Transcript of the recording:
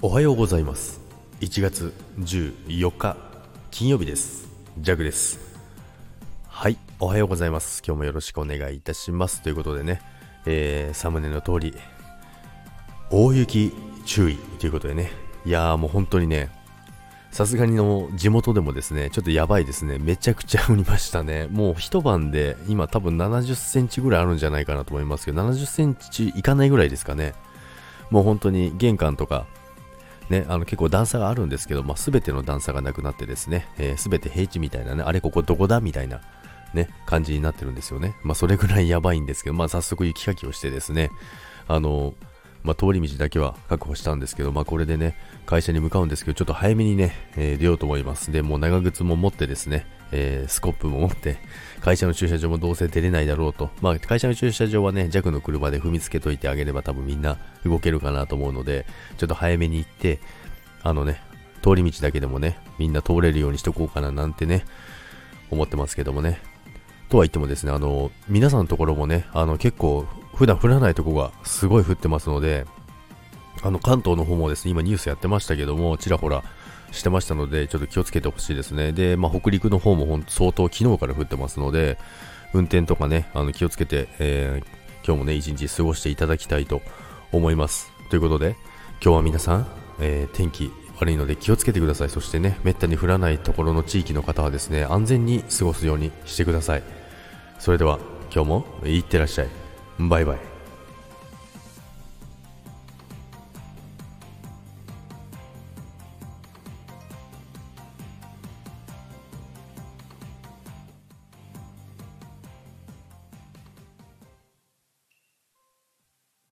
おはようございます1月14日金曜日ですジャグですはいおはようございます今日もよろしくお願いいたしますということでね、えー、サムネの通り大雪注意ということでねいやーもう本当にねさすがにの地元でもですね、ちょっとやばいですね。めちゃくちゃ降りましたね。もう一晩で今多分70センチぐらいあるんじゃないかなと思いますけど、70センチいかないぐらいですかね。もう本当に玄関とか、ね、あの結構段差があるんですけど、まあ、全ての段差がなくなってですね、えー、全て平地みたいなね、あれここどこだみたいなね、感じになってるんですよね。まあ、それぐらいやばいんですけど、まあ、早速雪かきをしてですね、あの、まあ、通り道だけは確保したんですけど、まあ、これでね、会社に向かうんですけど、ちょっと早めにね、えー、出ようと思います。で、もう長靴も持ってですね、えー、スコップも持って、会社の駐車場もどうせ出れないだろうと。まあ、会社の駐車場はね、弱の車で踏みつけといてあげれば多分みんな動けるかなと思うので、ちょっと早めに行って、あのね、通り道だけでもね、みんな通れるようにしとこうかななんてね、思ってますけどもね。とは言ってもですね、あの、皆さんのところもね、あの、結構、普段降らないとこがすごい降ってますので、あの、関東の方もですね、今ニュースやってましたけども、ちらほらしてましたので、ちょっと気をつけてほしいですね。で、まあ、北陸の方もほん相当昨日から降ってますので、運転とかね、あの、気をつけて、えー、今日もね、一日過ごしていただきたいと思います。ということで、今日は皆さん、えー、天気悪いので気をつけてください。そしてね、めったに降らないところの地域の方はですね、安全に過ごすようにしてください。それでは、今日もいってらっしゃい。বাই বাই